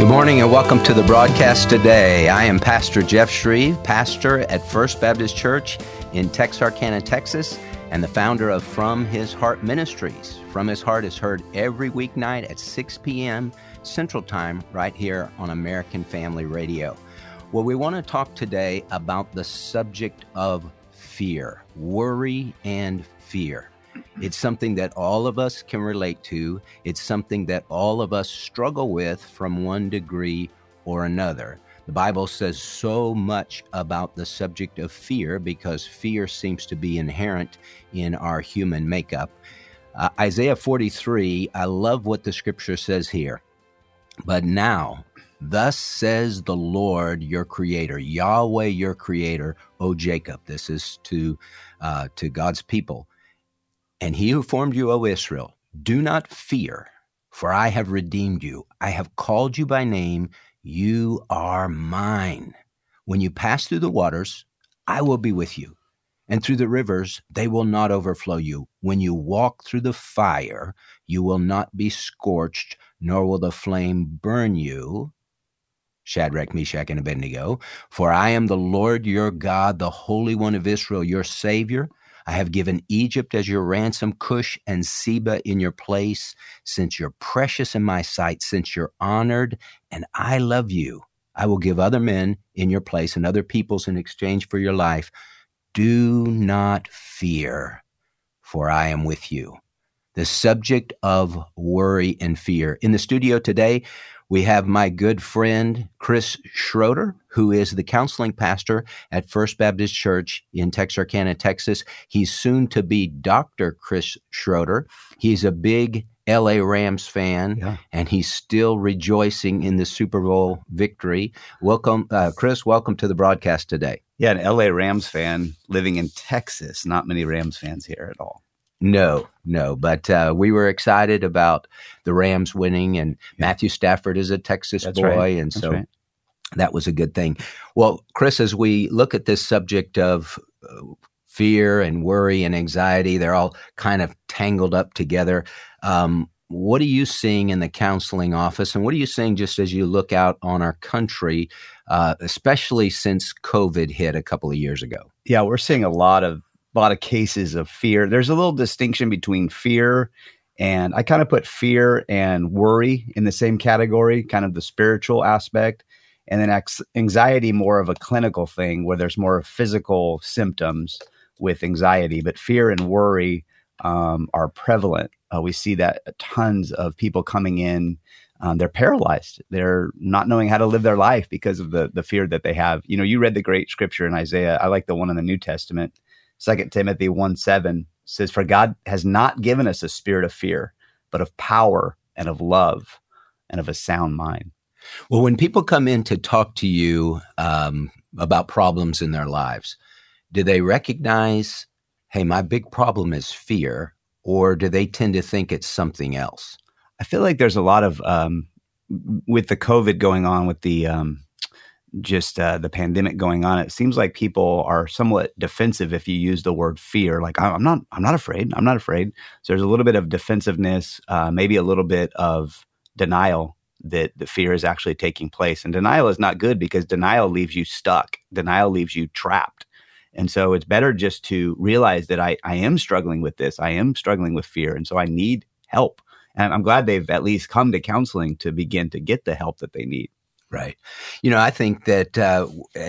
Good morning and welcome to the broadcast today. I am Pastor Jeff Shreve, pastor at First Baptist Church in Texarkana, Texas, and the founder of From His Heart Ministries. From His Heart is heard every weeknight at 6 p.m. Central Time right here on American Family Radio. Well, we want to talk today about the subject of fear, worry, and fear. It's something that all of us can relate to. It's something that all of us struggle with from one degree or another. The Bible says so much about the subject of fear because fear seems to be inherent in our human makeup. Uh, Isaiah 43, I love what the scripture says here. But now, thus says the Lord your creator, Yahweh your creator, O Jacob. This is to, uh, to God's people. And he who formed you, O Israel, do not fear, for I have redeemed you. I have called you by name. You are mine. When you pass through the waters, I will be with you. And through the rivers, they will not overflow you. When you walk through the fire, you will not be scorched, nor will the flame burn you. Shadrach, Meshach, and Abednego. For I am the Lord your God, the Holy One of Israel, your Savior. I have given Egypt as your ransom, Cush and Seba in your place, since you're precious in my sight, since you're honored, and I love you. I will give other men in your place and other peoples in exchange for your life. Do not fear, for I am with you. The subject of worry and fear. In the studio today, we have my good friend Chris Schroeder, who is the counseling pastor at First Baptist Church in Texarkana, Texas. He's soon to be Dr. Chris Schroeder. He's a big LA Rams fan, yeah. and he's still rejoicing in the Super Bowl victory. Welcome, uh, Chris. Welcome to the broadcast today. Yeah, an LA Rams fan living in Texas. Not many Rams fans here at all. No, no, but uh, we were excited about the Rams winning, and yeah. Matthew Stafford is a Texas That's boy, right. and That's so right. that was a good thing. Well, Chris, as we look at this subject of uh, fear and worry and anxiety, they're all kind of tangled up together. Um, what are you seeing in the counseling office, and what are you seeing just as you look out on our country, uh, especially since COVID hit a couple of years ago? Yeah, we're seeing a lot of a lot of cases of fear. There's a little distinction between fear and I kind of put fear and worry in the same category, kind of the spiritual aspect. And then anxiety, more of a clinical thing where there's more physical symptoms with anxiety. But fear and worry um, are prevalent. Uh, we see that tons of people coming in, um, they're paralyzed. They're not knowing how to live their life because of the the fear that they have. You know, you read the great scripture in Isaiah. I like the one in the New Testament Second Timothy 1 7 says, For God has not given us a spirit of fear, but of power and of love and of a sound mind. Well, when people come in to talk to you um, about problems in their lives, do they recognize, hey, my big problem is fear, or do they tend to think it's something else? I feel like there's a lot of, um, with the COVID going on, with the um, just uh, the pandemic going on, it seems like people are somewhat defensive if you use the word fear. Like I'm not, I'm not afraid. I'm not afraid. So there's a little bit of defensiveness, uh, maybe a little bit of denial that the fear is actually taking place. And denial is not good because denial leaves you stuck. Denial leaves you trapped. And so it's better just to realize that I, I am struggling with this. I am struggling with fear. And so I need help. And I'm glad they've at least come to counseling to begin to get the help that they need. Right. You know, I think that uh,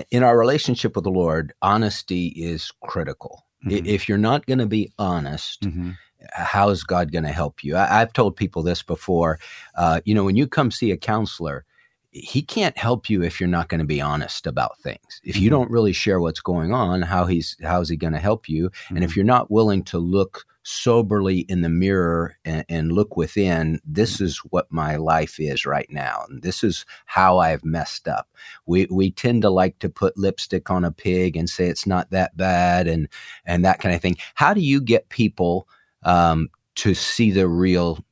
in our relationship with the Lord, honesty is critical. Mm-hmm. If you're not going to be honest, mm-hmm. how is God going to help you? I, have told people this before. Uh, you know, when you come see a counselor, he can't help you if you're not going to be honest about things. If you mm-hmm. don't really share what's going on, how he's how is he going to help you? And if mm-hmm. you're not willing to look soberly in the mirror and, and, look within, this is what my life is right now, and this is how I've messed up. We we tend to like to put lipstick on a pig and say it's not that bad, and and that kind of thing. How do you get people um, to see the real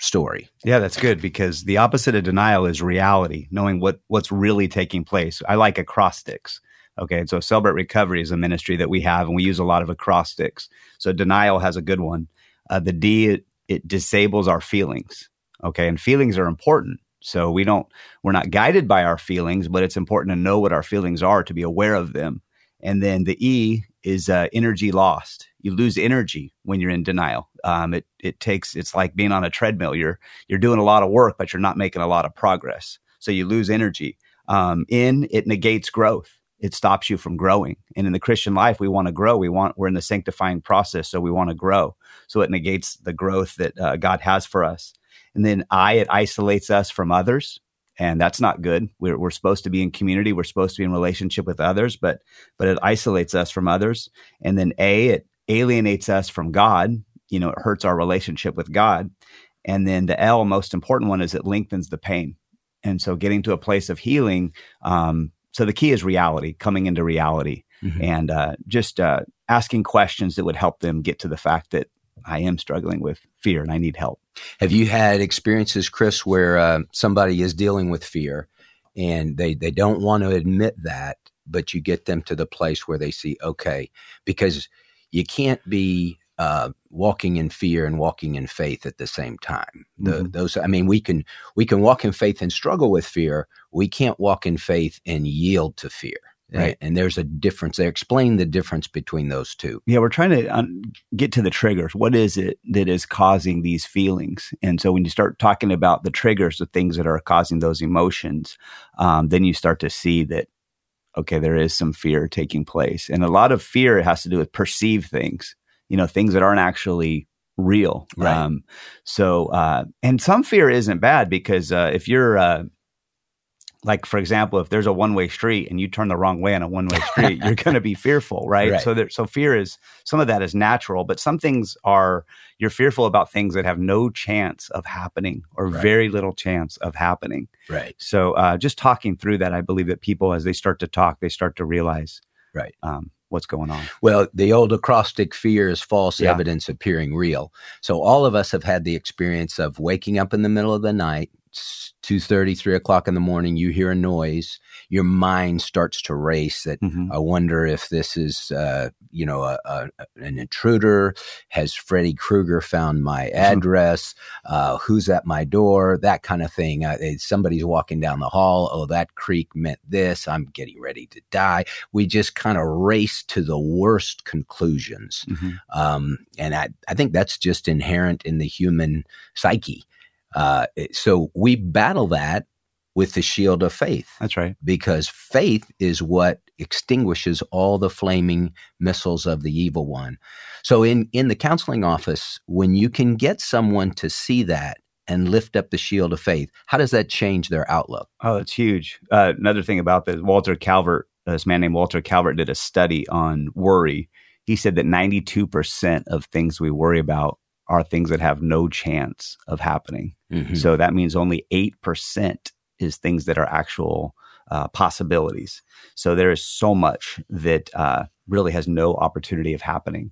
story. Yeah, that's good because the opposite of denial is reality, knowing what what's really taking place. I like acrostics. Okay, so Celebrate Recovery is a ministry that we have, and we use a lot of acrostics. So denial has a good one. Uh, the D it, it disables our feelings. Okay, and feelings are important. So we don't, we're not guided by our feelings, but it's important to know what our feelings are to be aware of them. And then the E is uh, energy lost. You lose energy when you're in denial. Um, it it takes it's like being on a treadmill. You're you're doing a lot of work, but you're not making a lot of progress. So you lose energy. Um, in it negates growth. It stops you from growing. And in the Christian life, we want to grow. We want we're in the sanctifying process, so we want to grow. So it negates the growth that uh, God has for us. And then I, it isolates us from others. And that's not good. We're, we're supposed to be in community. We're supposed to be in relationship with others, but, but it isolates us from others. And then A, it alienates us from God. You know, it hurts our relationship with God. And then the L, most important one, is it lengthens the pain. And so getting to a place of healing. Um, so the key is reality, coming into reality, mm-hmm. and uh, just uh, asking questions that would help them get to the fact that I am struggling with fear and I need help. Have you had experiences, Chris, where uh, somebody is dealing with fear and they, they don't want to admit that, but you get them to the place where they see, okay, because you can't be uh, walking in fear and walking in faith at the same time. The, mm-hmm. Those, I mean, we can we can walk in faith and struggle with fear. We can't walk in faith and yield to fear. Right. And there's a difference there. Explain the difference between those two. Yeah, we're trying to un- get to the triggers. What is it that is causing these feelings? And so when you start talking about the triggers, the things that are causing those emotions, um, then you start to see that, okay, there is some fear taking place. And a lot of fear has to do with perceived things, you know, things that aren't actually real. Right. Um, so, uh, and some fear isn't bad because uh, if you're, uh, like for example if there's a one-way street and you turn the wrong way on a one-way street you're going to be fearful right, right. so there, so fear is some of that is natural but some things are you're fearful about things that have no chance of happening or right. very little chance of happening right so uh, just talking through that i believe that people as they start to talk they start to realize right um, what's going on. Well, the old acrostic fear is false yeah. evidence appearing real. So all of us have had the experience of waking up in the middle of the night, two thirty, three o'clock in the morning, you hear a noise, your mind starts to race. That mm-hmm. I wonder if this is, uh, you know, a, a, an intruder. Has Freddy Krueger found my mm-hmm. address? Uh, who's at my door? That kind of thing. Uh, somebody's walking down the hall. Oh, that creak meant this. I'm getting ready to die. We just kind of race to the worst conclusions, mm-hmm. um, and I, I think that's just inherent in the human psyche. Uh, so we battle that with the shield of faith. That's right. Because faith is what extinguishes all the flaming missiles of the evil one. So in in the counseling office, when you can get someone to see that and lift up the shield of faith, how does that change their outlook? Oh, it's huge. Uh, another thing about this, Walter Calvert, this man named Walter Calvert did a study on worry. He said that 92% of things we worry about are things that have no chance of happening. Mm-hmm. So that means only 8% is things that are actual uh, possibilities. So there is so much that uh, really has no opportunity of happening.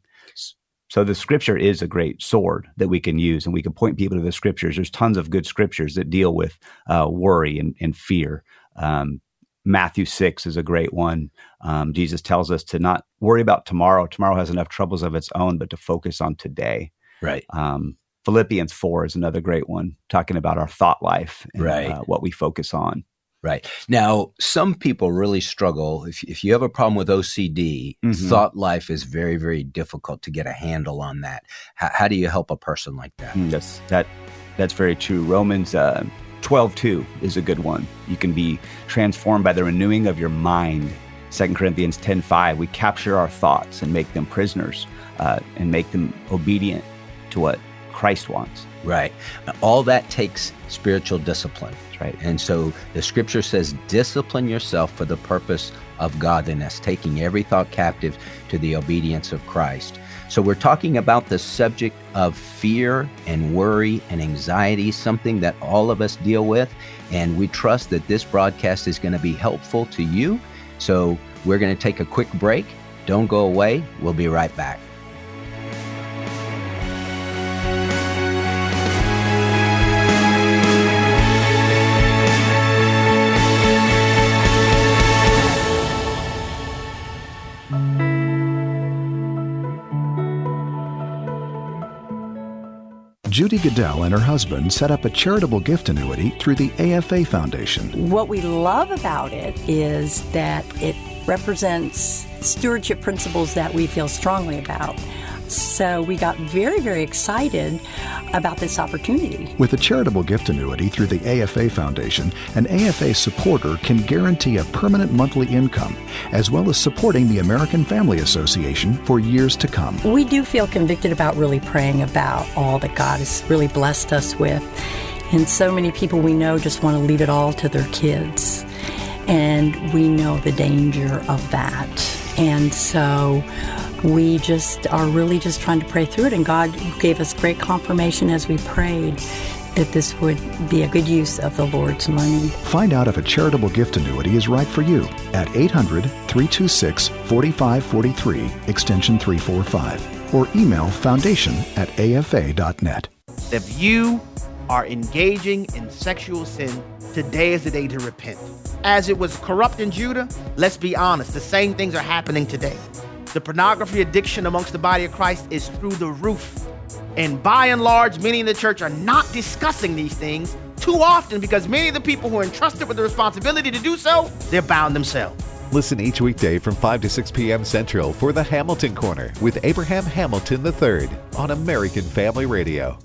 So the scripture is a great sword that we can use, and we can point people to the scriptures. There's tons of good scriptures that deal with uh, worry and, and fear. Um, Matthew 6 is a great one. Um, Jesus tells us to not worry about tomorrow. Tomorrow has enough troubles of its own, but to focus on today. Right. Um, Philippians 4 is another great one, talking about our thought life and right. uh, what we focus on. Right. Now, some people really struggle. If, if you have a problem with OCD, mm-hmm. thought life is very, very difficult to get a handle on that. H- how do you help a person like that? Mm, that's, that, that's very true. Romans uh, 12 2 is a good one. You can be transformed by the renewing of your mind. 2 Corinthians 10 5, we capture our thoughts and make them prisoners uh, and make them obedient to what Christ wants. Right. All that takes spiritual discipline. That's right. And so the scripture says, discipline yourself for the purpose of godliness, taking every thought captive to the obedience of Christ. So we're talking about the subject of fear and worry and anxiety, something that all of us deal with. And we trust that this broadcast is going to be helpful to you. So we're going to take a quick break. Don't go away. We'll be right back. Judy Goodell and her husband set up a charitable gift annuity through the AFA Foundation. What we love about it is that it represents stewardship principles that we feel strongly about. So we got very, very excited about this opportunity. With a charitable gift annuity through the AFA Foundation, an AFA supporter can guarantee a permanent monthly income, as well as supporting the American Family Association for years to come. We do feel convicted about really praying about all that God has really blessed us with. And so many people we know just want to leave it all to their kids. And we know the danger of that. And so we just are really just trying to pray through it. And God gave us great confirmation as we prayed that this would be a good use of the Lord's money. Find out if a charitable gift annuity is right for you at 800 326 4543, extension 345, or email foundation at afa.net. If you are engaging in sexual sin, today is the day to repent. As it was corrupt in Judah, let's be honest, the same things are happening today. The pornography addiction amongst the body of Christ is through the roof. And by and large, many in the church are not discussing these things too often because many of the people who are entrusted with the responsibility to do so, they're bound themselves. Listen each weekday from 5 to 6 p.m. Central for the Hamilton Corner with Abraham Hamilton III on American Family Radio.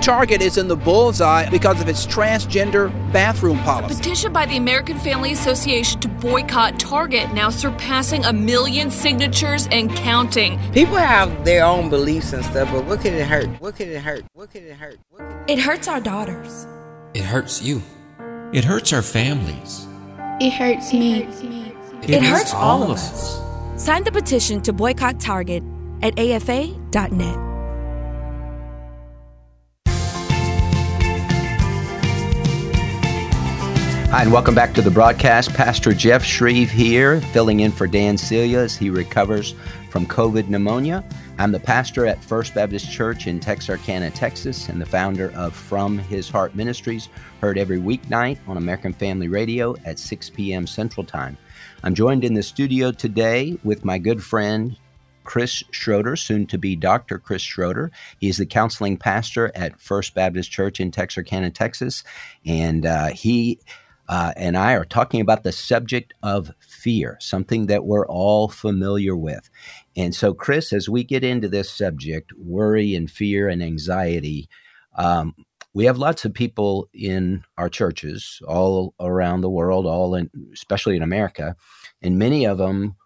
Target is in the bullseye because of its transgender bathroom policy. Petition by the American Family Association to boycott Target now surpassing a million signatures and counting. People have their own beliefs and stuff, but what can it hurt? What can it hurt? What can it hurt? Could it, it hurts our daughters. It hurts you. It hurts our families. It hurts me. It, it hurts all of us. Sign the petition to boycott Target at afa.net. Hi, and welcome back to the broadcast. Pastor Jeff Shreve here, filling in for Dan Celia as he recovers from COVID pneumonia. I'm the pastor at First Baptist Church in Texarkana, Texas, and the founder of From His Heart Ministries, heard every weeknight on American Family Radio at 6 p.m. Central Time. I'm joined in the studio today with my good friend, Chris Schroeder, soon to be Dr. Chris Schroeder. He's the counseling pastor at First Baptist Church in Texarkana, Texas, and uh, he uh, and I are talking about the subject of fear, something that we're all familiar with. And so, Chris, as we get into this subject, worry and fear and anxiety, um, we have lots of people in our churches all around the world, all in, especially in America, and many of them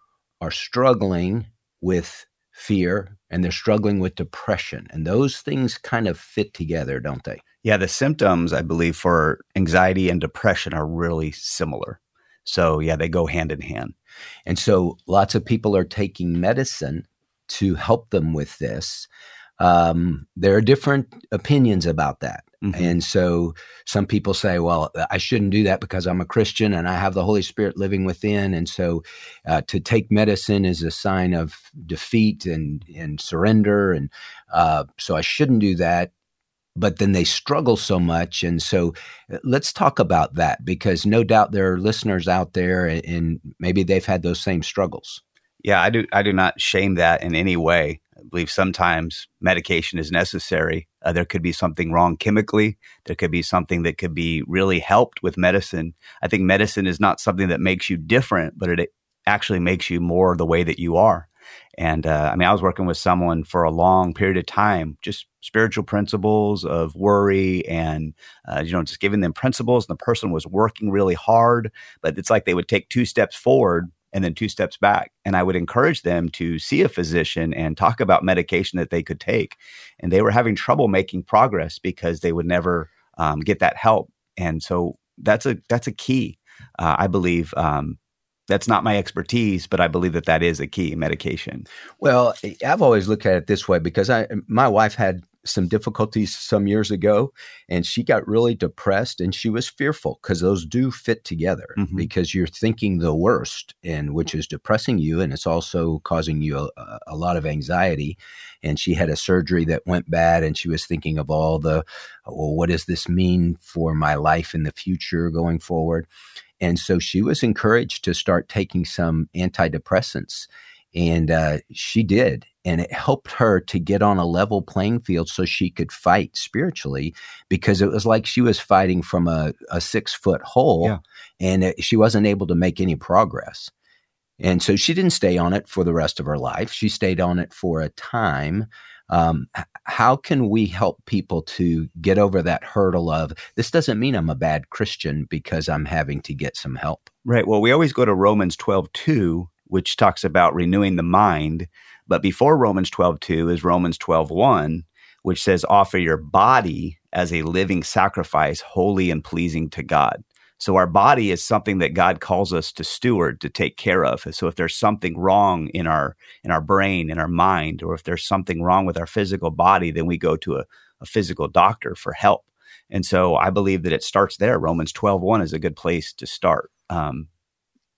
are struggling with fear and they're struggling with depression. And those things kind of fit together, don't they? Yeah, the symptoms, I believe, for anxiety and depression are really similar. So, yeah, they go hand in hand. And so, lots of people are taking medicine to help them with this. Um, there are different opinions about that. Mm-hmm. And so, some people say, well, I shouldn't do that because I'm a Christian and I have the Holy Spirit living within. And so, uh, to take medicine is a sign of defeat and, and surrender. And uh, so, I shouldn't do that but then they struggle so much. And so uh, let's talk about that because no doubt there are listeners out there and maybe they've had those same struggles. Yeah, I do. I do not shame that in any way. I believe sometimes medication is necessary. Uh, there could be something wrong chemically. There could be something that could be really helped with medicine. I think medicine is not something that makes you different, but it actually makes you more the way that you are. And uh, I mean, I was working with someone for a long period of time, just spiritual principles of worry and, uh, you know, just giving them principles. And the person was working really hard, but it's like they would take two steps forward and then two steps back. And I would encourage them to see a physician and talk about medication that they could take. And they were having trouble making progress because they would never um, get that help. And so that's a that's a key, uh, I believe, um, that's not my expertise, but I believe that that is a key medication. Well, I've always looked at it this way because I, my wife had some difficulties some years ago and she got really depressed and she was fearful because those do fit together mm-hmm. because you're thinking the worst and which is depressing you and it's also causing you a, a, lot of anxiety and she had a surgery that went bad and she was thinking of all the well what does this mean for my life in the future going forward and so she was encouraged to start taking some antidepressants. And uh, she did. and it helped her to get on a level playing field so she could fight spiritually because it was like she was fighting from a, a six foot hole Yeah. and it, she wasn't able to make any progress. And so she didn't stay on it for the rest of her life. She stayed on it for a time. Um, how can we help people to get over that hurdle of this doesn't mean I'm a bad Christian because I'm having to get some help? Right. Well, we always go to Romans 12 2, which talks about renewing the mind. But before Romans 12 2 is Romans 12 1, which says, offer your body as a living sacrifice, holy and pleasing to God. So our body is something that God calls us to steward, to take care of. So if there's something wrong in our in our brain, in our mind, or if there's something wrong with our physical body, then we go to a, a physical doctor for help. And so I believe that it starts there. Romans 12 1 is a good place to start um,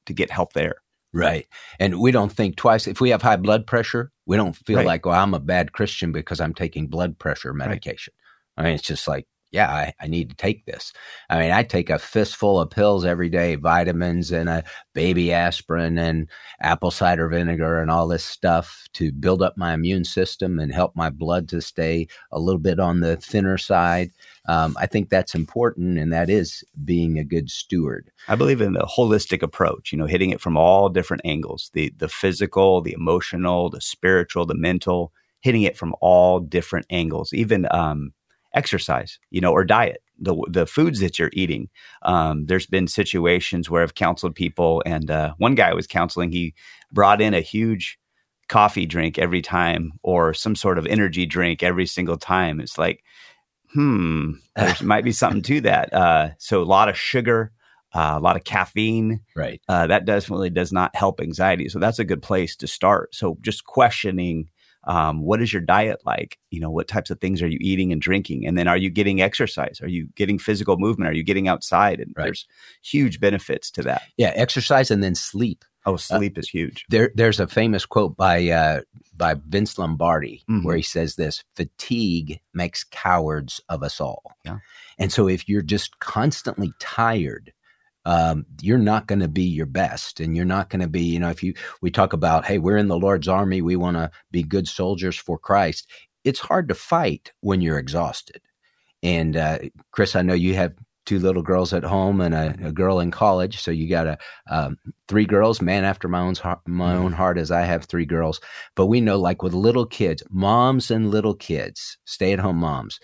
to get help there. Right. And we don't think twice. If we have high blood pressure, we don't feel Right. like, well, I'm a bad Christian because I'm taking blood pressure medication. I mean, it's just like, yeah, I, I need to take this. I mean, I take a fistful of pills every day, vitamins and a baby aspirin and apple cider vinegar and all this stuff to build up my immune system and help my blood to stay a little bit on the thinner side. Um, I think that's important, and that is being a good steward. I believe in the holistic approach, you know, hitting it from all different angles the, the physical, the emotional, the spiritual, the mental, hitting it from all different angles, even um, exercise, you know, or diet. The, the foods that you're eating. Um, there's been situations where I've counseled people, and uh, one guy I was counseling, he brought in a huge coffee drink every time or some sort of energy drink every single time. It's like, hmm, there might be something to that. Uh, so a lot of sugar, uh, a lot of caffeine. Right. Uh, that definitely does not help anxiety. So that's a good place to start. So just questioning. Um, what is your diet like? You know, what types of things are you eating and drinking? And then are you getting exercise? Are you getting physical movement? Are you getting outside? And there's huge benefits to that. Yeah, exercise and then sleep. Oh, sleep is huge. There, there's a famous quote by uh, by Vince Lombardi Mhm. where he says this: "Fatigue makes cowards of us all." Yeah. And so, if you're just constantly tired, um, you're not going to be your best, and you're not going to be, you know, if you we talk about, hey, we're in the Lord's army, we want to be good soldiers for Christ. It's hard to fight when you're exhausted. And uh, Chris, I know you have two little girls at home and a, a girl in college, so you got a um, three girls, man after my own heart, my own heart, as I have three girls. But we know, like with little kids, moms and little kids, stay at home moms,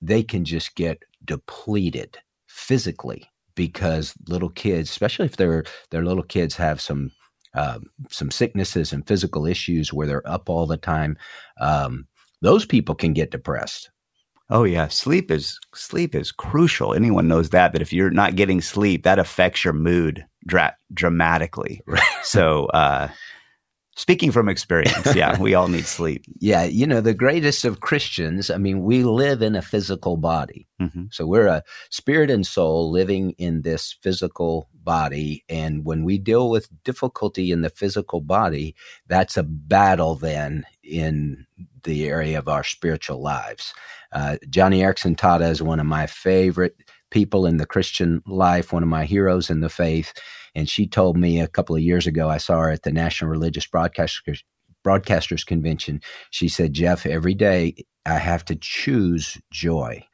they can just get depleted physically because little kids, especially if their their little kids have some um, some sicknesses and physical issues where they're up all the time, um, those people can get depressed. Oh yeah, sleep is sleep is crucial. Anyone knows that. That if you're not getting sleep, that affects your mood dra- dramatically. So, uh, speaking from experience, yeah, we all need sleep. Yeah, you know, the greatest of Christians, I mean, we live in a physical body. Mhm. So we're a spirit and soul living in this physical body. And when we deal with difficulty in the physical body, that's a battle then in the area of our spiritual lives. Uh, Joni Eareckson Tada is one of my favorite people in the Christian life, one of my heroes in the faith. And she told me a couple of years ago, I saw her at the National Religious Broadcasters Broadcasters Convention. She said, Jeff, every day I have to choose joy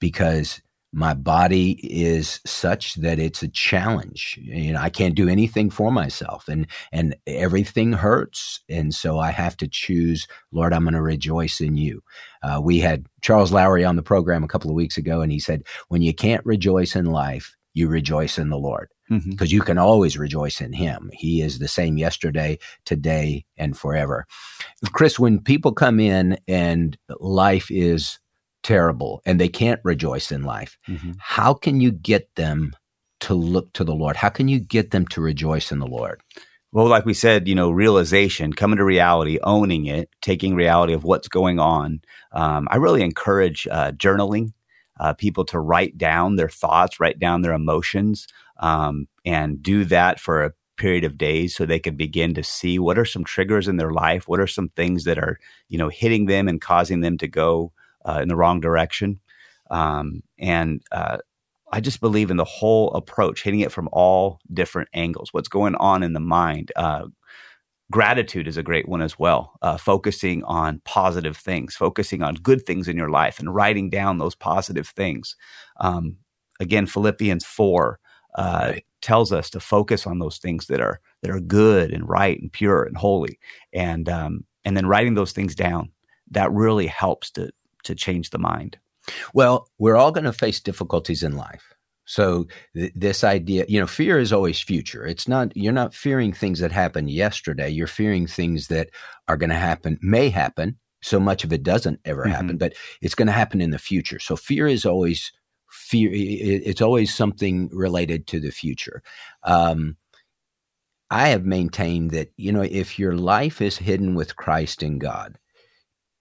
because my body is such that it's a challenge. You know, I can't do anything for myself and and everything hurts. And so I have to choose, Lord, I'm going to rejoice in you. Uh, we had Charles Lowery on the program a couple of weeks ago, and he said, when you can't rejoice in life, you rejoice in the Lord because you can always rejoice in him. He is the same yesterday, today, and forever. Chris, when people come in and life is terrible and they can't rejoice in life, Mhm. how can you get them to look to the Lord? How can you get them to rejoice in the Lord? Well, like we said, you know, realization, coming to reality, owning it, taking reality of what's going on. Um, I really encourage uh, journaling, uh, people to write down their thoughts, write down their emotions, um, and do that for a period of days so they can begin to see what are some triggers in their life, what are some things that are, you know, hitting them and causing them to go uh, in the wrong direction. Um, and uh, I just believe in the whole approach, hitting it from all different angles. What's going on in the mind? Uh, gratitude is a great one as well. Uh, focusing on positive things, focusing on good things in your life, and writing down those positive things. Um, again, Philippians four uh, right. tells us to focus on those things that are that are good and right and pure and holy, and um, and then writing those things down. That really helps to to change the mind. Well, we're all going to face difficulties in life. So th- this idea, you know, fear is always future. It's not you're not fearing things that happened yesterday. You're fearing things that are going to happen, may happen. So much of it doesn't ever mm-hmm. happen, but it's going to happen in the future. So fear is always fear. It's always something related to the future. Um, I have maintained that you know if your life is hidden with Christ in God,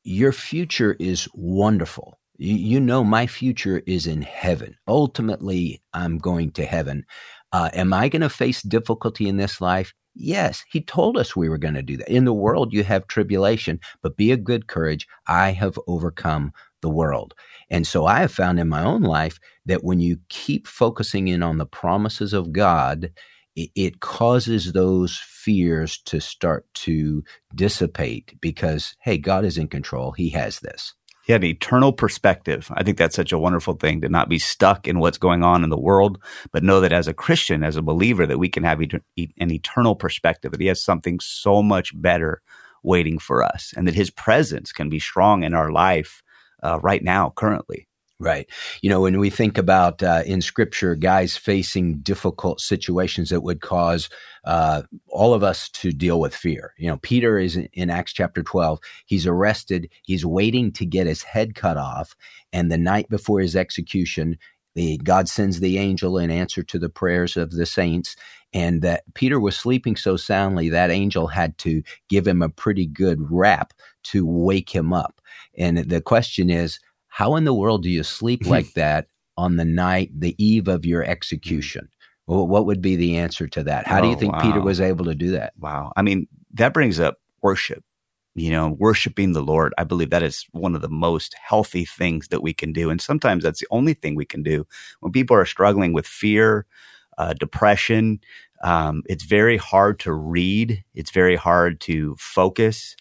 your future is wonderful you, you know, my future is in heaven. Ultimately, I'm going to heaven. Uh, am I going to face difficulty in this life? Yes, he told us we were going to do that. In the world, you have tribulation, but be of good courage. I have overcome the world. And so I have found in my own life that when you keep focusing in on the promises of God, it, it causes those fears to start to dissipate because, hey, God is in control. He has this he had an eternal perspective. I think that's such a wonderful thing to not be stuck in what's going on in the world, but know that as a Christian, as a believer, that we can have an eternal perspective, that he has something so much better waiting for us, and that his presence can be strong in our life uh, right now, currently. Right. You know, when we think about uh, in scripture, guys facing difficult situations that would cause uh, all of us to deal with fear. You know, Peter is in, in Acts chapter 12. He's arrested. He's waiting to get his head cut off. And the night before his execution, the, God sends the angel in answer to the prayers of the saints. And that Peter was sleeping so soundly, that angel had to give him a pretty good rap to wake him up. And the question is, how in the world do you sleep like that on the night, the eve of your execution? Well, what would be the answer to that? How oh, do you oh, think wow. Peter was able to do that? Wow. I mean, that brings up worship. You know, worshiping the Lord. I believe that is one of the most healthy things that we can do. And sometimes that's the only thing we can do. When people are struggling with fear, uh, depression, um, it's very hard to read, it's very hard to focus.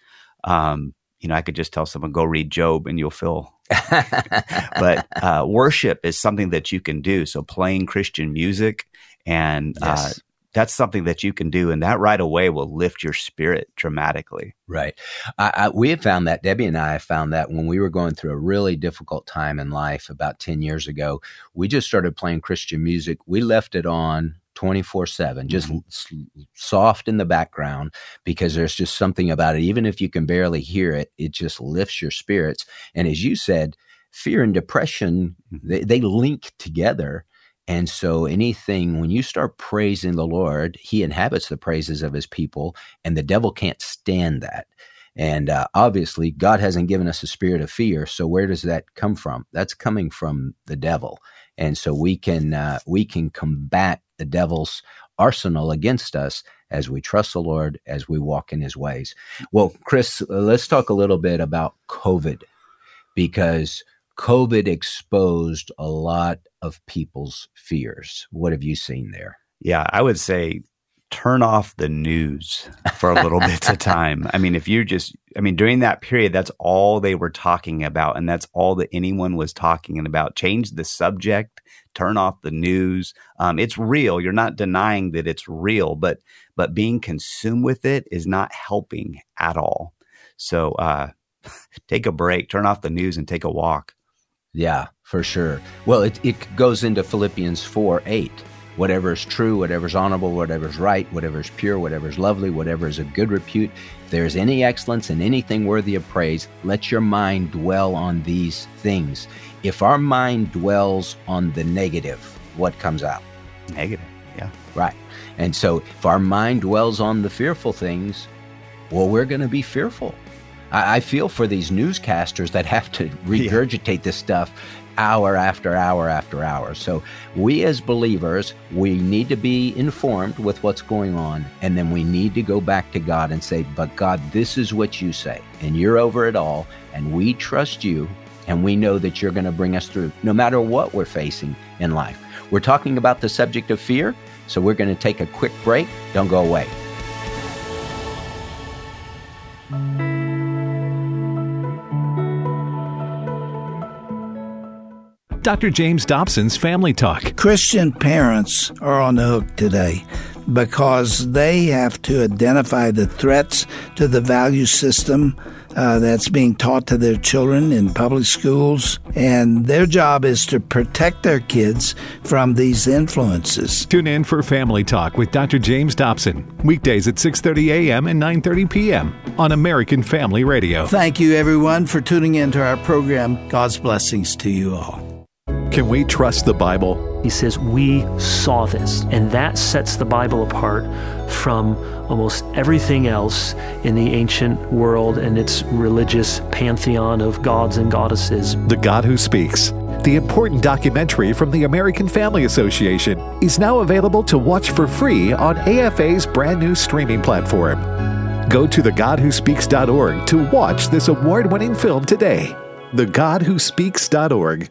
Um, you know, I could just tell someone, go read Job and you'll feel but uh, worship is something that you can do. So playing Christian music and uh, yes. uh, that's something that you can do, and that right away will lift your spirit dramatically. Right. I, I, we have found that Debbie and I have found that when we were going through a really difficult time in life about ten years ago, we just started playing Christian music. We left it on 24 7, just mm-hmm. soft in the background because there's just something about it. Even if you can barely hear it, it just lifts your spirits. And as you said, fear and depression, mm-hmm. they, they link together. And so, anything, when you start praising the Lord, He inhabits the praises of His people, and the devil can't stand that. And uh, obviously, God hasn't given us a spirit of fear. So, where does that come from? That's coming from the devil. And so, we can uh, we can combat the devil's arsenal against us as we trust the Lord, as we walk in his ways. Well, Chris, let's talk a little bit about COVID because COVID exposed a lot of people's fears. What have you seen there? Yeah, I would say turn off the news for a little bit of time. I mean, if you're just, I mean, during that period, that's all they were talking about, and that's all that anyone was talking about. Change the subject, turn off the news. Um, it's real. You're not denying that it's real, but but being consumed with it is not helping at all. So uh, take a break, turn off the news, and take a walk. Yeah, for sure. Well, it, it goes into Philippians 4 8 whatever is true, whatever is honorable, whatever is right, whatever is pure, whatever is lovely, whatever is of good repute, if there is any excellence and anything worthy of praise, let your mind dwell on these things. If our mind dwells on the negative, what comes out? Negative, yeah. Right. And so if our mind dwells on the fearful things, well, we're going to be fearful. I, I, feel for these newscasters that have to regurgitate yeah. this stuff hour after hour after hour. So, we as believers, we need to be informed with what's going on. And then we need to go back to God and say, But God, this is what you say. And you're over it all. And we trust you. And we know that you're going to bring us through no matter what we're facing in life. We're talking about the subject of fear. So, we're going to take a quick break. Don't go away. Dr. James Dobson's Family Talk. Christian parents are on the hook today because they have to identify the threats to the value system uh, that's being taught to their children in public schools, and their job is to protect their kids from these influences. Tune in for Family Talk with Dr. James Dobson, weekdays at 6:30 a.m. and 9:30 p.m. on American Family Radio. Thank you, everyone, for tuning in to our program. God's blessings to you all. Can we trust the Bible? He says, We saw this. And that sets the Bible apart from almost everything else in the ancient world and its religious pantheon of gods and goddesses. The God Who Speaks. The important documentary from the American Family Association is now available to watch for free on AFA's brand new streaming platform. Go to thegodwhospeaks.org to watch this award winning film today. TheGodWhoSpeaks.org.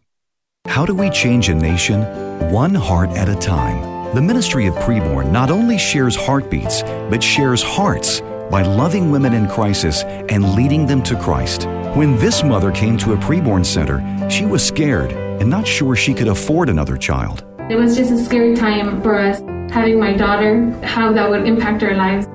How do we change a nation? One heart at a time. The Ministry of Preborn not only shares heartbeats, but shares hearts by loving women in crisis and leading them to Christ. When this mother came to a preborn center, she was scared and not sure she could afford another child. It was just a scary time for us having my daughter, how that would impact our lives.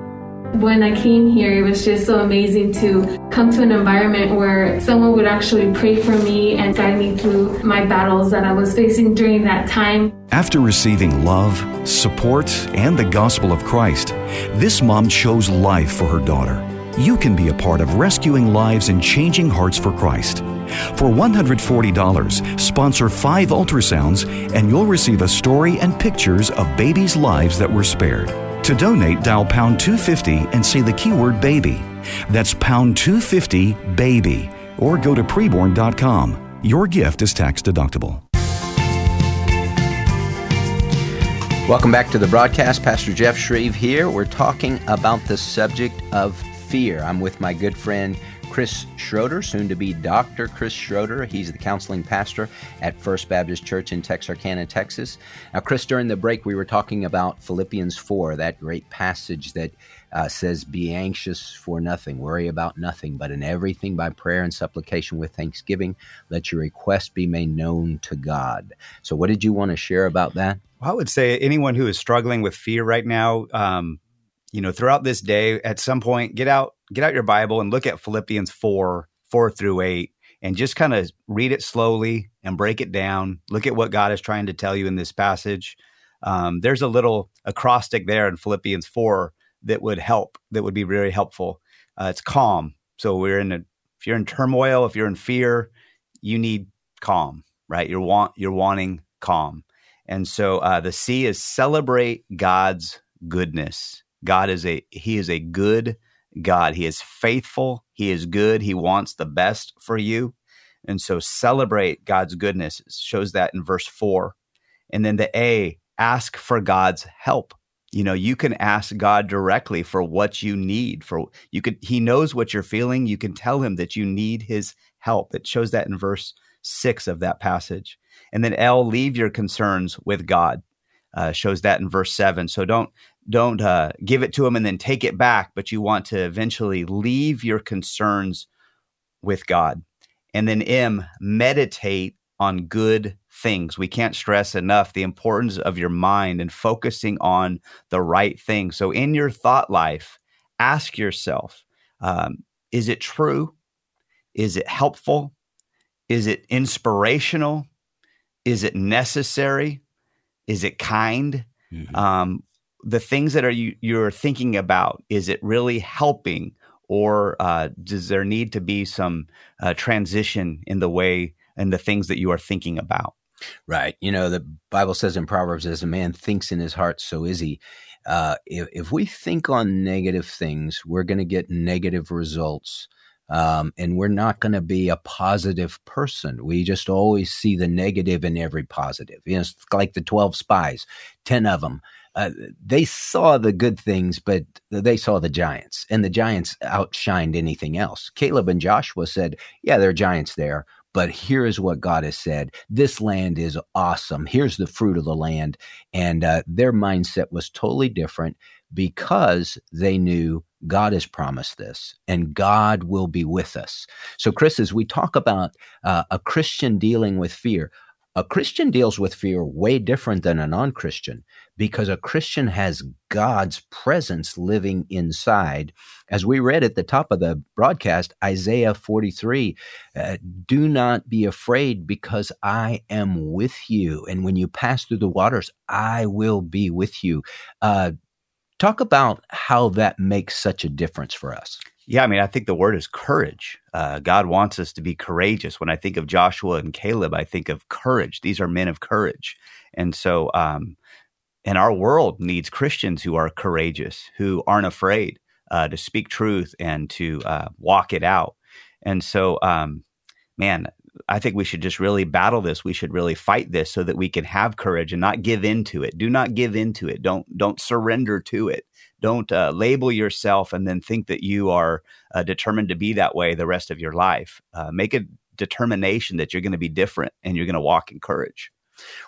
When I came here, it was just so amazing to come to an environment where someone would actually pray for me and guide me through my battles that I was facing during that time. After receiving love, support, and the gospel of Christ, this mom chose life for her daughter. You can be a part of rescuing lives and changing hearts for Christ. For $140, sponsor five ultrasounds, and you'll receive a story and pictures of babies' lives that were spared. To donate, dial pound 250 and say the keyword baby. That's pound 250 baby. Or go to preborn.com. Your gift is tax deductible. Welcome back to the broadcast. Pastor Jeff Shreve here. We're talking about the subject of fear. I'm with my good friend Chris Schroeder, soon to be Dr. Chris Schroeder. He's the counseling pastor at First Baptist Church in Texarkana, Texas. Now, Chris, during the break, we were talking about Philippians 4, that great passage that uh, says, Be anxious for nothing, worry about nothing, but in everything by prayer and supplication with thanksgiving, let your request be made known to God. So, what did you want to share about that? Well, I would say anyone who is struggling with fear right now, um, you know, throughout this day, at some point, get out get out your Bible and look at Philippians 4, 4 through 8, and just kind of read it slowly and break it down. Look at what God is trying to tell you in this passage. Um, there's a little acrostic there in Philippians 4 that would help, that would be very helpful. Uh, it's calm. So we're in a, if you're in turmoil, if you're in fear, you need calm, right? You're want, you're wanting calm. And so uh, the C is celebrate God's goodness. God is a, he is a good God. He is faithful. He is good. He wants the best for you. And so celebrate God's goodness. It shows that in verse four. And then the A, ask for God's help. You know, you can ask God directly for what you need. For you could, He knows what you're feeling. You can tell Him that you need His help. It shows that in verse six of that passage. And then L, leave your concerns with God. Uh, shows that in verse seven. So don't don't uh, give it to him and then take it back, but you want to eventually leave your concerns with God. And then M, meditate on good things. We can't stress enough the importance of your mind and focusing on the right thing. So in your thought life, ask yourself, um, is it true? Is it helpful? Is it inspirational? is it necessary? Is it kind? Mm-hmm. Um, the things that are you you're thinking about is it really helping or uh, does there need to be some uh, transition in the way and the things that you are thinking about right you know the bible says in proverbs as a man thinks in his heart so is he uh, if, if we think on negative things we're going to get negative results um, and we're not going to be a positive person. We just always see the negative in every positive. You know, it's like the 12 spies, 10 of them uh, they saw the good things, but they saw the giants, and the giants outshined anything else. Caleb and Joshua said, Yeah, there are giants there, but here is what God has said this land is awesome. Here's the fruit of the land. And uh, their mindset was totally different because they knew God has promised this and God will be with us. So, Chris, as we talk about uh, a Christian dealing with fear, a Christian deals with fear way different than a non Christian because a Christian has God's presence living inside. As we read at the top of the broadcast, Isaiah 43 uh, do not be afraid because I am with you. And when you pass through the waters, I will be with you. Uh, talk about how that makes such a difference for us. Yeah, I mean, I think the word is courage. Uh, God wants us to be courageous. When I think of Joshua and Caleb, I think of courage. These are men of courage. And so, um, and our world needs Christians who are courageous, who aren't afraid uh, to speak truth and to uh, walk it out. And so, um, man, I think we should just really battle this. We should really fight this so that we can have courage and not give into it. Do not give into it. Don't don't surrender to it don't uh, label yourself and then think that you are uh, determined to be that way the rest of your life. Uh, make a determination that you're going to be different and you're going to walk in courage.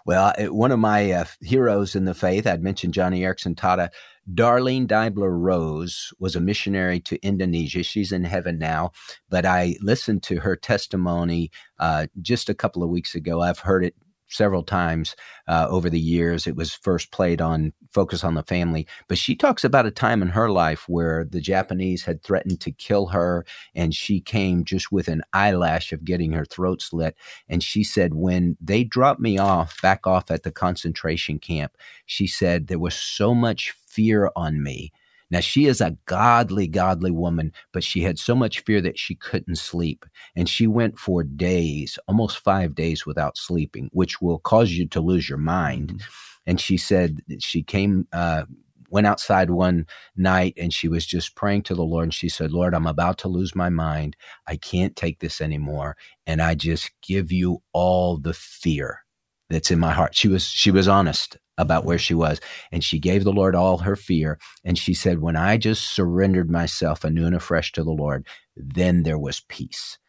Well, one of my uh, heroes in the faith, I'd mentioned Joni Eareckson Tada, Darlene Deibler Rose was a missionary to Indonesia. She's in heaven now, but I listened to her testimony uh, just a couple of weeks ago. I've heard it several times uh, over the years. It was first played on Focus on the Family, but she talks about a time in her life where the Japanese had threatened to kill her, and she came just with an eyelash of getting her throat slit. And she said, when they dropped me off back off at the concentration camp, she said there was so much fear on me now, she is a godly, godly woman, but she had so much fear that she couldn't sleep. And she went for days, almost five days without sleeping, which will cause you to lose your mind. Mm-hmm. And she said she came, uh, went outside one night and she was just praying to the Lord. And she said, Lord, I'm about to lose my mind. I can't take this anymore. And I just give you all the fear that's in my heart. She was, she was honest about where she was. And she gave the Lord all her fear. And she said, When I just surrendered myself anew and afresh to the Lord, then there was peace.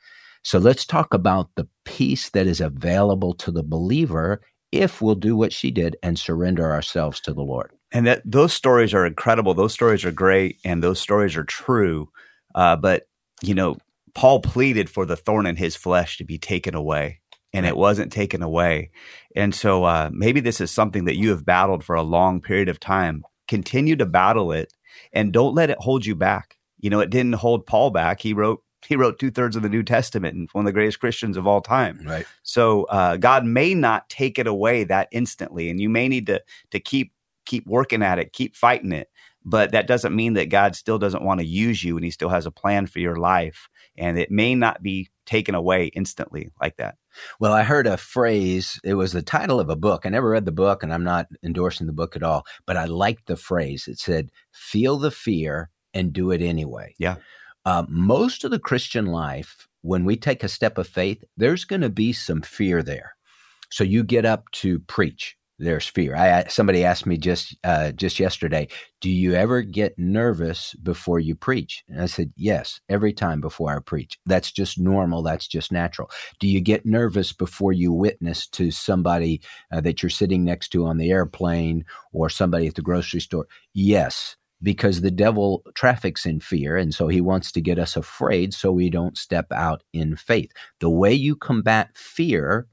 So let's talk about the peace that is available to the believer if we'll do what she did and surrender ourselves to the Lord. And that those stories are incredible. Those stories are great, and those stories are true. Uh, but you know, Paul pleaded for the thorn in his flesh to be taken away and it wasn't taken away. And so uh, maybe this is something that you have battled for a long period of time. Continue to battle it and don't let it hold you back. You know, it didn't hold Paul back. He wrote he wrote two thirds of the New Testament and one of the greatest Christians of all time. Right. So uh, God may not take it away that instantly, and you may need to to keep keep working at it, keep fighting it. But that doesn't mean that God still doesn't want to use you, and He still has a plan for your life. And it may not be taken away instantly like that. Well, I heard a phrase. It was the title of a book. I never read the book, and I'm not endorsing the book at all, but I liked the phrase. It said, Feel the fear and do it anyway. Yeah. Uh, most of the Christian life, when we take a step of faith, there's going to be some fear there. So you get up to preach there's fear. I somebody asked me just uh, just yesterday, do you ever get nervous before you preach? And I said, yes, every time before I preach. That's just normal. That's just natural. Do you get nervous before you witness to somebody uh, that you're sitting next to on the airplane or somebody at the grocery store? Yes. Because the devil traffics in fear, and so he wants to get us afraid so we don't step out in faith. The way you combat fear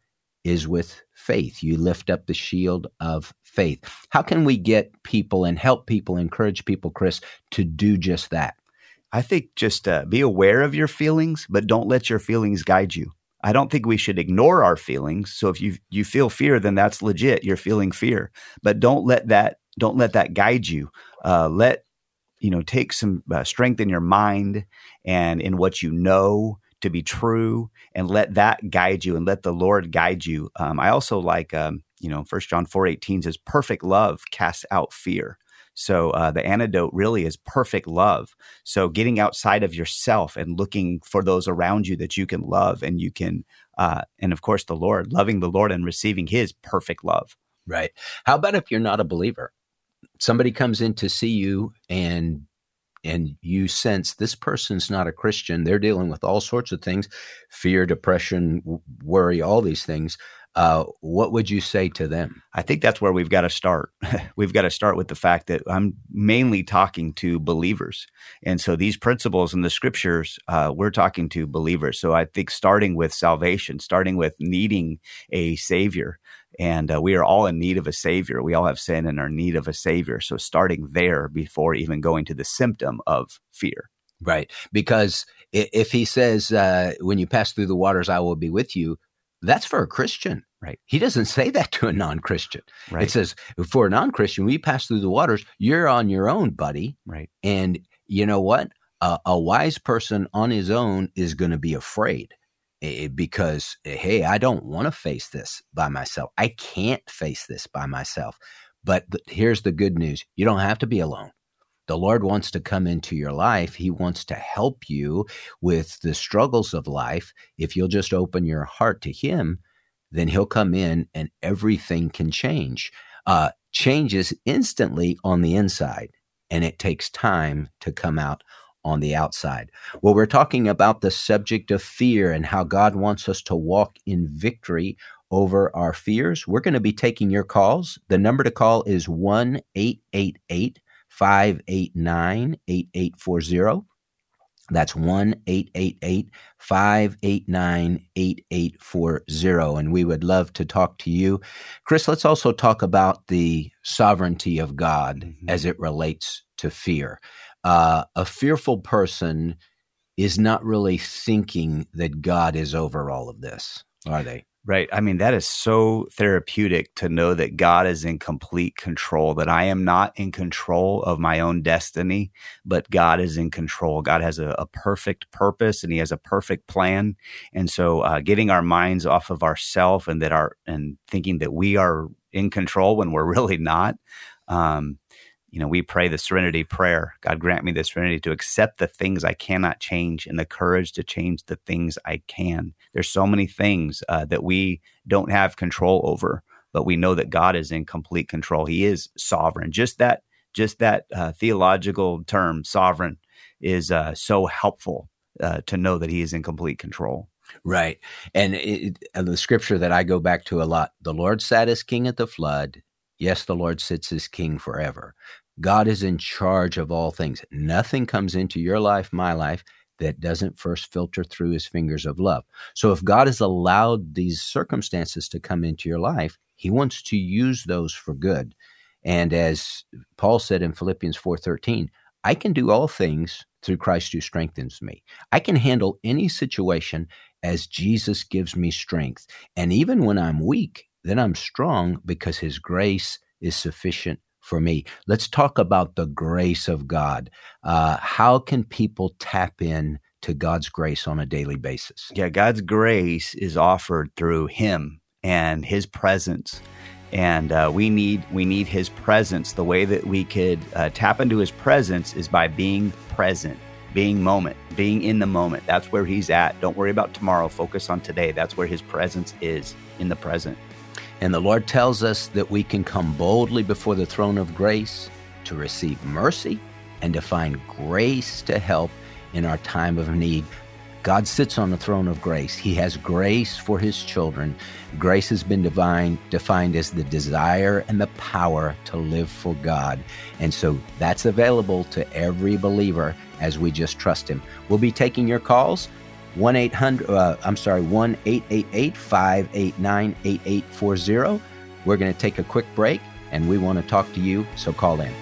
is with faith. You lift up the shield of faith. How can we get people and help people, encourage people, Chris, to do just that? I think just uh, be aware of your feelings, but don't let your feelings guide you. I don't think we should ignore our feelings. So if you you feel fear, then that's legit. You're feeling fear, but don't let that don't let that guide you. Uh, let you know take some uh, strength in your mind and in what you know to be true, and let that guide you, and let the Lord guide you. Um, I also like um, you know First John four eighteen says, "Perfect love casts out fear." So uh, the antidote really is perfect love. So getting outside of yourself and looking for those around you that you can love and you can, uh, and of course the Lord, loving the Lord and receiving His perfect love. Right. How about if you're not a believer? Somebody comes in to see you and and you sense this person's not a Christian. They're dealing with all sorts of things fear, depression, worry, all these things. Uh, what would you say to them? I think that's where we've got to start. we've got to start with the fact that I'm mainly talking to believers. And so these principles in the scriptures, uh, we're talking to believers. So I think starting with salvation, starting with needing a savior, and uh, we are all in need of a savior. We all have sin and are in need of a savior. So starting there before even going to the symptom of fear. Right. Because if he says, uh, when you pass through the waters, I will be with you, that's for a Christian. Right. He doesn't say that to a non Christian. Right. It says, for a non Christian, we pass through the waters, you're on your own, buddy. Right. And you know what? Uh, a wise person on his own is going to be afraid eh, because, hey, I don't want to face this by myself. I can't face this by myself. But here's the good news you don't have to be alone. The Lord wants to come into your life. He wants to help you with the struggles of life. If you'll just open your heart to Him, then He'll come in and everything can change. Uh, changes instantly on the inside, and it takes time to come out on the outside. Well, we're talking about the subject of fear and how God wants us to walk in victory over our fears. We're going to be taking your calls. The number to call is 1 888 589 8840. That's 1 888 589 8840. And we would love to talk to you. Chris, let's also talk about the sovereignty of God mm-hmm. as it relates to fear. Uh, a fearful person is not really thinking that God is over all of this, are they? Right. I mean, that is so therapeutic to know that God is in complete control, that I am not in control of my own destiny, but God is in control. God has a, a perfect purpose and he has a perfect plan. And so, uh, getting our minds off of ourself and that our, and thinking that we are in control when we're really not, um, you know, we pray the serenity prayer. God grant me the serenity to accept the things I cannot change and the courage to change the things I can. There's so many things uh, that we don't have control over, but we know that God is in complete control. He is sovereign. Just that, just that uh, theological term, sovereign, is uh, so helpful uh, to know that He is in complete control. Right. And it, the scripture that I go back to a lot the Lord sat as king at the flood, Yes, the Lord sits as king forever. God is in charge of all things. Nothing comes into your life, my life, that doesn't first filter through his fingers of love. So if God has allowed these circumstances to come into your life, he wants to use those for good. And as Paul said in Philippians 4:13, I can do all things through Christ who strengthens me. I can handle any situation as Jesus gives me strength. And even when I'm weak, then I'm strong because his grace is sufficient for me. Let's talk about the grace of God. Uh, how can people tap in to God's grace on a daily basis? Yeah, God's grace is offered through Him and His presence. And uh, we need we need His presence. The way that we could uh, tap into His presence is by being present, being moment, being in the moment. That's where He's at. Don't worry about tomorrow. Focus on today. That's where His presence is in the present. And the Lord tells us that we can come boldly before the throne of grace to receive mercy and to find grace to help in our time of need. God sits on the throne of grace. He has grace for his children. Grace has been divine, defined as the desire and the power to live for God. And so that's available to every believer as we just trust him. We'll be taking your calls. 1 800, uh, I'm sorry, 1 888 589 8840. We're going to take a quick break and we want to talk to you, so call in.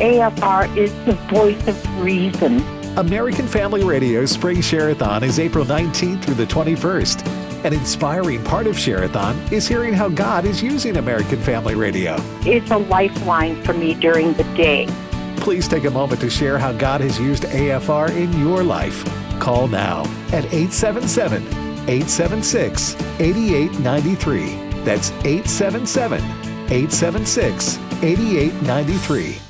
AFR is the voice of reason. American Family Radio's Spring Shareathon is April 19th through the 21st. An inspiring part of Share-a-thon is hearing how God is using American Family Radio. It's a lifeline for me during the day. Please take a moment to share how God has used AFR in your life. Call now at 877 876 8893. That's 877 876 8893.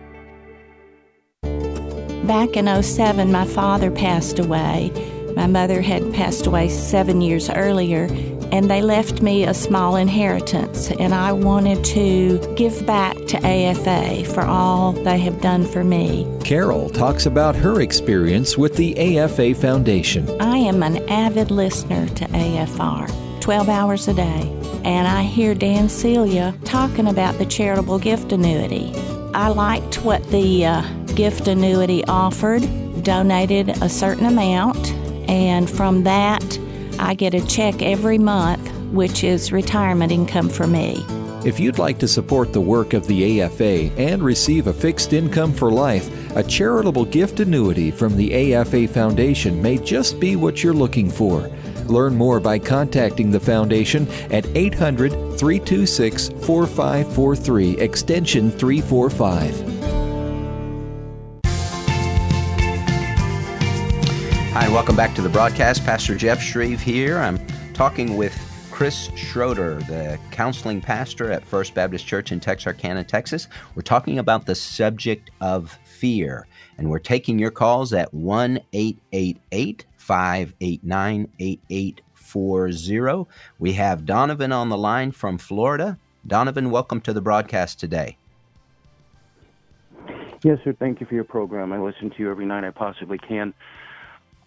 Back in 07, my father passed away. My mother had passed away seven years earlier, and they left me a small inheritance. And I wanted to give back to AFA for all they have done for me. Carol talks about her experience with the AFA Foundation. I am an avid listener to AFR, 12 hours a day, and I hear Dan Celia talking about the charitable gift annuity. I liked what the uh, gift annuity offered, donated a certain amount, and from that, I get a check every month, which is retirement income for me. If you'd like to support the work of the AFA and receive a fixed income for life, a charitable gift annuity from the AFA Foundation may just be what you're looking for. Learn more by contacting the Foundation at 800 326 4543, extension 345. Hi, welcome back to the broadcast. Pastor Jeff Schreve here. I'm talking with Chris Schroeder, the counseling pastor at First Baptist Church in Texarkana, Texas. We're talking about the subject of fear, and we're taking your calls at 1 888 589 8840. We have Donovan on the line from Florida. Donovan, welcome to the broadcast today. Yes, sir. Thank you for your program. I listen to you every night I possibly can.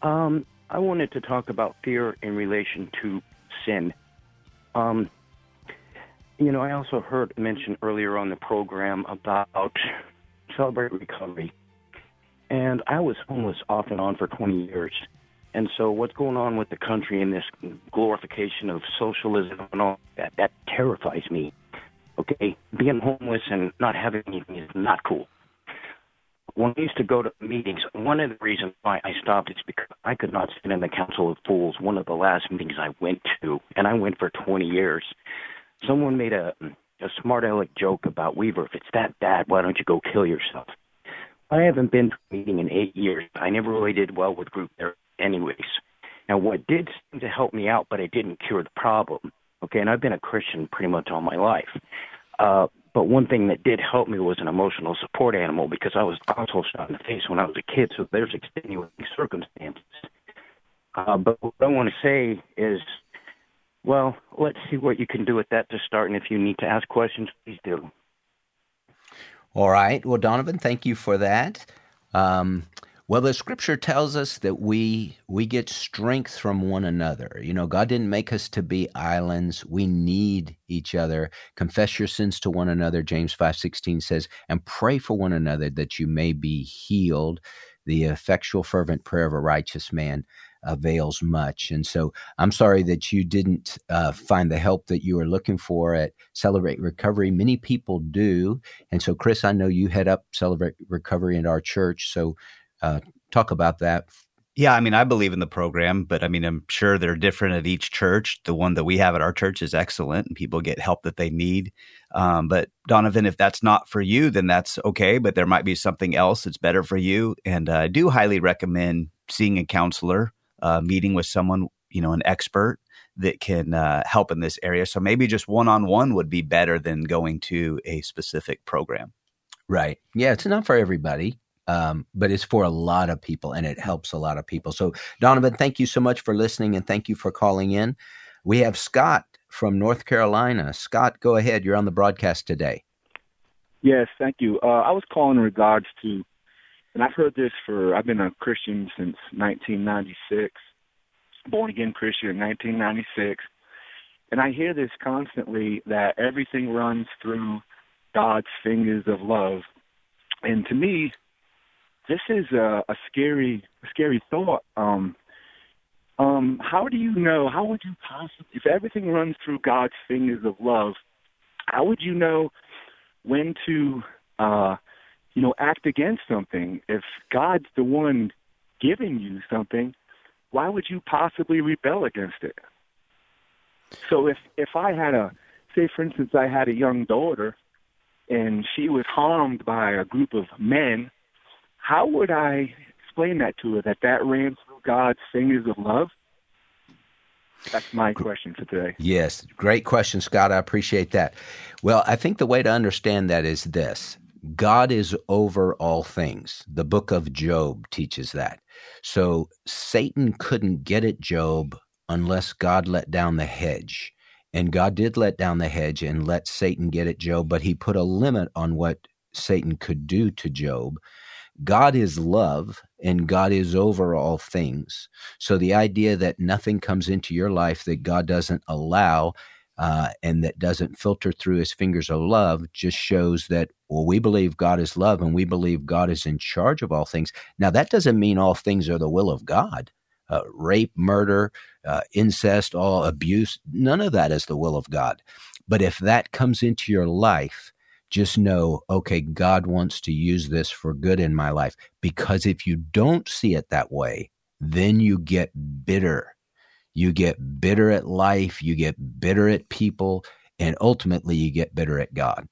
Um, I wanted to talk about fear in relation to sin. Um, you know, I also heard mentioned earlier on the program about celebrate recovery. And I was homeless off and on for 20 years. And so what's going on with the country and this glorification of socialism and all that, that terrifies me. Okay? Being homeless and not having anything is not cool I used to go to meetings, one of the reasons why I stopped is because I could not sit in the Council of Fools, one of the last meetings I went to, and I went for 20 years. Someone made a, a smart aleck joke about Weaver. If it's that bad, why don't you go kill yourself? I haven't been to a meeting in eight years. I never really did well with group therapy, anyways. Now, what did seem to help me out, but it didn't cure the problem. Okay, and I've been a Christian pretty much all my life. Uh, but one thing that did help me was an emotional support animal because I was also shot in the face when I was a kid, so there's extenuating circumstances. Uh, but what I want to say is, well, let's see what you can do with that to start, and if you need to ask questions, please do. All right. Well, Donovan, thank you for that. Um, well, the scripture tells us that we we get strength from one another. You know, God didn't make us to be islands. We need each other. Confess your sins to one another, James 5:16 says, and pray for one another that you may be healed. The effectual fervent prayer of a righteous man avails much. And so I'm sorry that you didn't uh, find the help that you were looking for at Celebrate Recovery. Many people do. And so, Chris, I know you head up Celebrate Recovery in our church. So uh, talk about that. Yeah, I mean, I believe in the program, but I mean, I'm sure they're different at each church. The one that we have at our church is excellent, and people get help that they need. Um, but Donovan, if that's not for you, then that's okay. But there might be something else that's better for you, and uh, I do highly recommend seeing a counselor, uh, meeting with someone, you know, an expert that can uh, help in this area. So maybe just one on one would be better than going to a specific program. Right. Yeah, it's not for everybody um, but it's for a lot of people and it helps a lot of people. So, Donovan, thank you so much for listening and thank you for calling in. We have Scott from North Carolina. Scott, go ahead. You're on the broadcast today. Yes, thank you. Uh, I was calling in regards to and I've heard this for I've been a Christian since 1996, born again Christian in 1996, and I hear this constantly that everything runs through God's fingers of love, and to me, this is a, a scary, scary thought. Um, um, how do you know? How would you possibly, if everything runs through God's fingers of love, how would you know when to, uh, you know, act against something? If God's the one giving you something, why would you possibly rebel against it? So if if I had a, say for instance, I had a young daughter, and she was harmed by a group of men, how would I explain that to her that that ran through God's fingers of love? That's my question for today. Yes, great question, Scott. I appreciate that. Well, I think the way to understand that is this God is over all things. The book of Job teaches that. So Satan couldn't get at Job unless God let down the hedge. And God did let down the hedge and let Satan get at Job, but he put a limit on what Satan could do to Job. God is love and God is over all things. So the idea that nothing comes into your life that God doesn't allow uh, and that doesn't filter through his fingers of love just shows that, well, we believe God is love and we believe God is in charge of all things. Now, that doesn't mean all things are the will of God. Uh, rape, murder, uh, incest, all abuse, none of that is the will of God. But if that comes into your life, just know, okay, God wants to use this for good in my life. Because if you don't see it that way, then you get bitter. You get bitter at life, you get bitter at people, and ultimately you get bitter at God.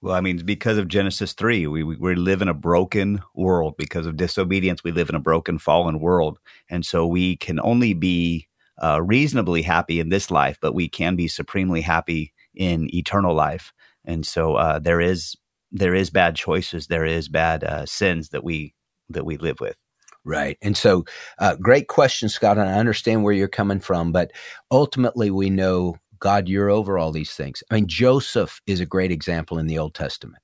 Well, I mean, because of Genesis 3, we, we, live in a broken world. Because of disobedience, we live in a broken, fallen world. And so we can only be uh, reasonably happy in this life, but we can be supremely happy in eternal life and so uh, there is there is bad choices, there is bad uh, sins that we that we live with. Right. And so, uh, great question, Scott. And I understand where you're coming from, but ultimately, we know God, you're over all these things. I mean, Joseph is a great example in the Old Testament.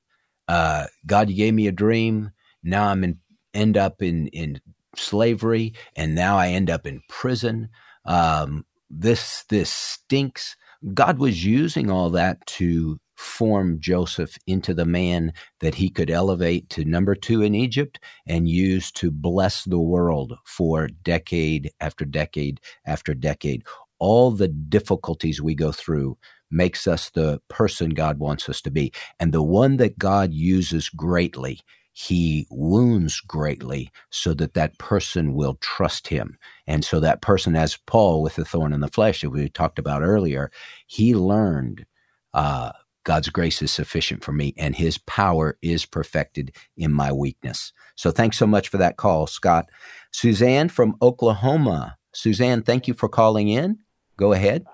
Uh, God, you gave me a dream. Now I'm in, end up in in slavery, and now I end up in prison. Um, this this stinks. God was using all that to form Joseph into the man that he could elevate to number two in Egypt and use to bless the world for decade after decade after decade. All the difficulties we go through makes us the person God wants us to be. And the one that God uses greatly, he wounds greatly so that that person will trust him. And so that person, as Paul with the thorn in the flesh that we talked about earlier, he learned uh, God's grace is sufficient for me, and his power is perfected in my weakness. So thanks so much for that call, Scott. Suzanne from Oklahoma. Suzanne, thank you for calling in. Go ahead.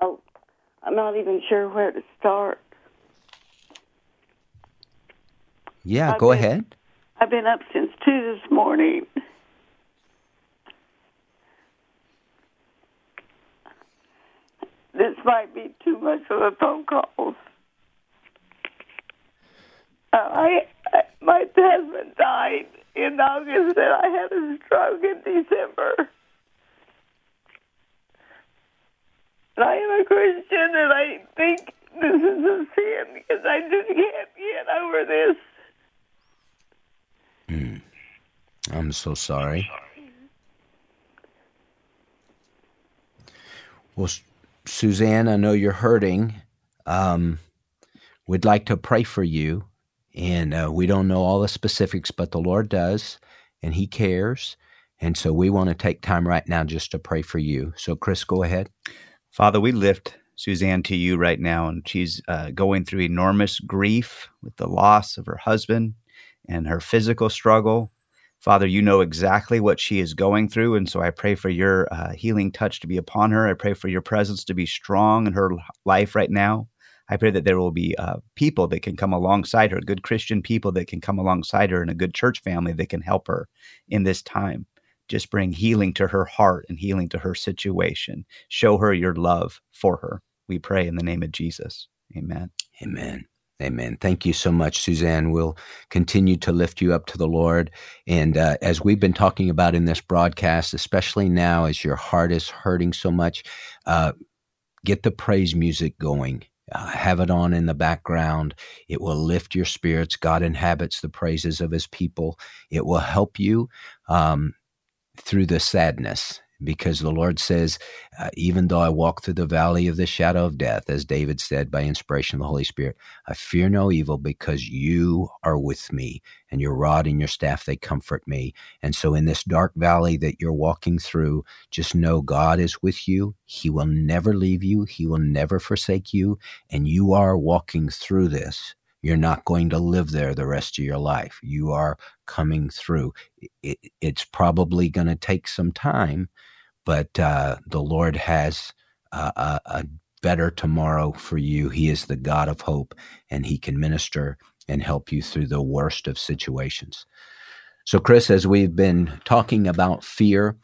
Oh, I'm not even sure where to start. Yeah, I've go been, ahead. I've been up since 2 this morning. This might be too much of a phone call. Uh, I, I my husband died in August, and I had a stroke in December. And I am a Christian, and I think this is a sin because I just can't get over this. Mm. I'm so sorry. Well, Suzanne, I know you're hurting. Um, we'd like to pray for you. And uh, we don't know all the specifics, but the Lord does, and He cares. And so we want to take time right now just to pray for you. So, Chris, go ahead. Father, we lift Suzanne to you right now, and she's uh, going through enormous grief with the loss of her husband and her physical struggle. Father, you know exactly what she is going through. And so I pray for your uh, healing touch to be upon her. I pray for your presence to be strong in her life right now. I pray that there will be uh, people that can come alongside her, good Christian people that can come alongside her, and a good church family that can help her in this time. Just bring healing to her heart and healing to her situation. Show her your love for her. We pray in the name of Jesus. Amen. Amen. Amen. Thank you so much, Suzanne. We'll continue to lift you up to the Lord. And uh, as we've been talking about in this broadcast, especially now as your heart is hurting so much, uh, get the praise music going. Uh, have it on in the background. It will lift your spirits. God inhabits the praises of his people. It will help you um, through the sadness because the Lord says, uh, even though I walk through the valley of the shadow of death, as David said by inspiration of the Holy Spirit, I fear no evil because you are with me and your rod and your staff, they comfort me. And so in this dark valley that you're walking through, just know God is with you. He will never leave you. He will never forsake you. And you are walking through this you're not going to live there the rest of your life. You are coming through. It, it's probably going to take some time, but uh, the Lord has a, a better tomorrow for you. He is the God of hope, and He can minister and help you through the worst of situations. So, Chris, as we've been talking about fear,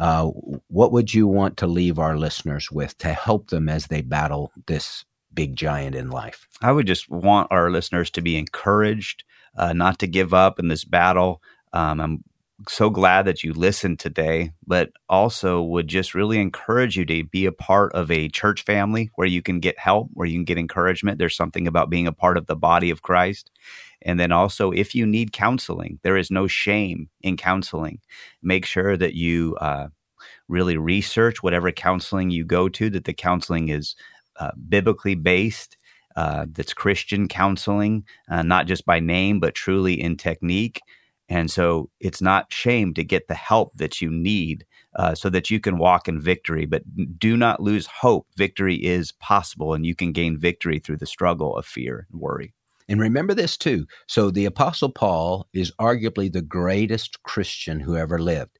uh, what would you want to leave our listeners with to help them as they battle this big giant in life? I would just want our listeners to be encouraged, uh, not to give up in this battle. Um, I'm so glad that you listened today, but also would just really encourage you to be a part of a church family where you can get help, where you can get encouragement. There's something about being a part of the body of Christ. And then also, if you need counseling, there is no shame in counseling. Make sure that you uh, really research whatever counseling you go to, that the counseling is biblically based. Uh, that's Christian counseling, uh, not just by name, but truly in technique. And so it's not shame to get the help that you need uh, so that you can walk in victory. But do not lose hope. Victory is possible, and you can gain victory through the struggle of fear and worry. And remember this too. So the Apostle Paul is arguably the greatest Christian who ever lived.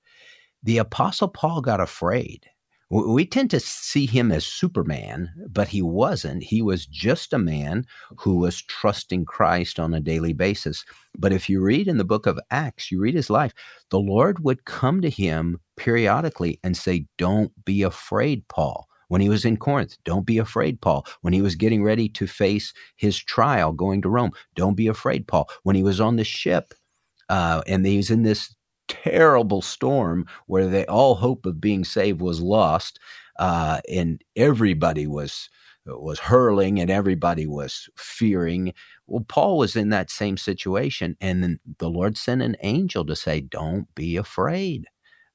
The Apostle Paul got afraid we tend to see him as Superman, but he wasn't. He was just a man who was trusting Christ on a daily basis. But if you read in the book of Acts, you read his life, the Lord would come to him periodically and say, Don't be afraid, Paul. When he was in Corinth, don't be afraid, Paul. When he was getting ready to face his trial going to Rome, don't be afraid, Paul. When he was on the ship, uh, and he was in this terrible storm where they all hope of being saved was lost, uh, and everybody was was hurling and everybody was fearing. Well, Paul was in that same situation, and the Lord sent an angel to say, "Don't be afraid."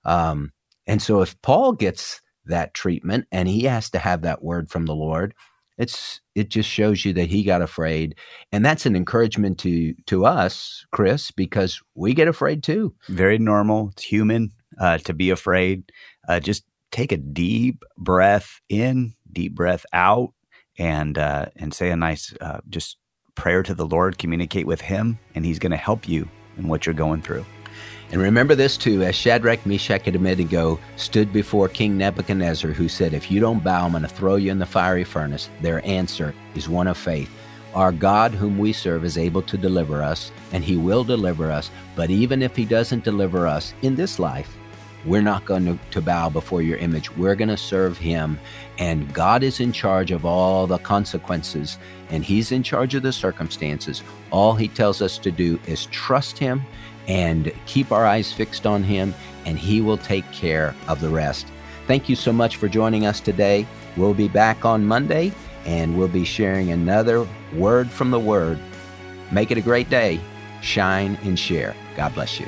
Um, and so, if Paul gets that treatment and he has to have that word from the Lord, it's it just shows you that he got afraid, and that's an encouragement to to us, Chris, because we get afraid too. Very normal. It's human uh, to be afraid. Uh, just take a deep breath in, deep breath out, and uh, and say a nice uh, just prayer to the Lord. Communicate with Him, and He's going to help you in what you're going through. And remember this too, as Shadrach, Meshach, and Abednego stood before King Nebuchadnezzar, who said, If you don't bow, I'm going to throw you in the fiery furnace. Their answer is one of faith. Our God, whom we serve, is able to deliver us, and He will deliver us. But even if He doesn't deliver us in this life, we're not going to, bow before your image. We're going to serve Him. And God is in charge of all the consequences, and He's in charge of the circumstances. All He tells us to do is trust Him and keep our eyes fixed on Him, and He will take care of the rest. Thank you so much for joining us today. We'll be back on Monday, and we'll be sharing another word from the Word. Make it a great day. Shine and share. God bless you.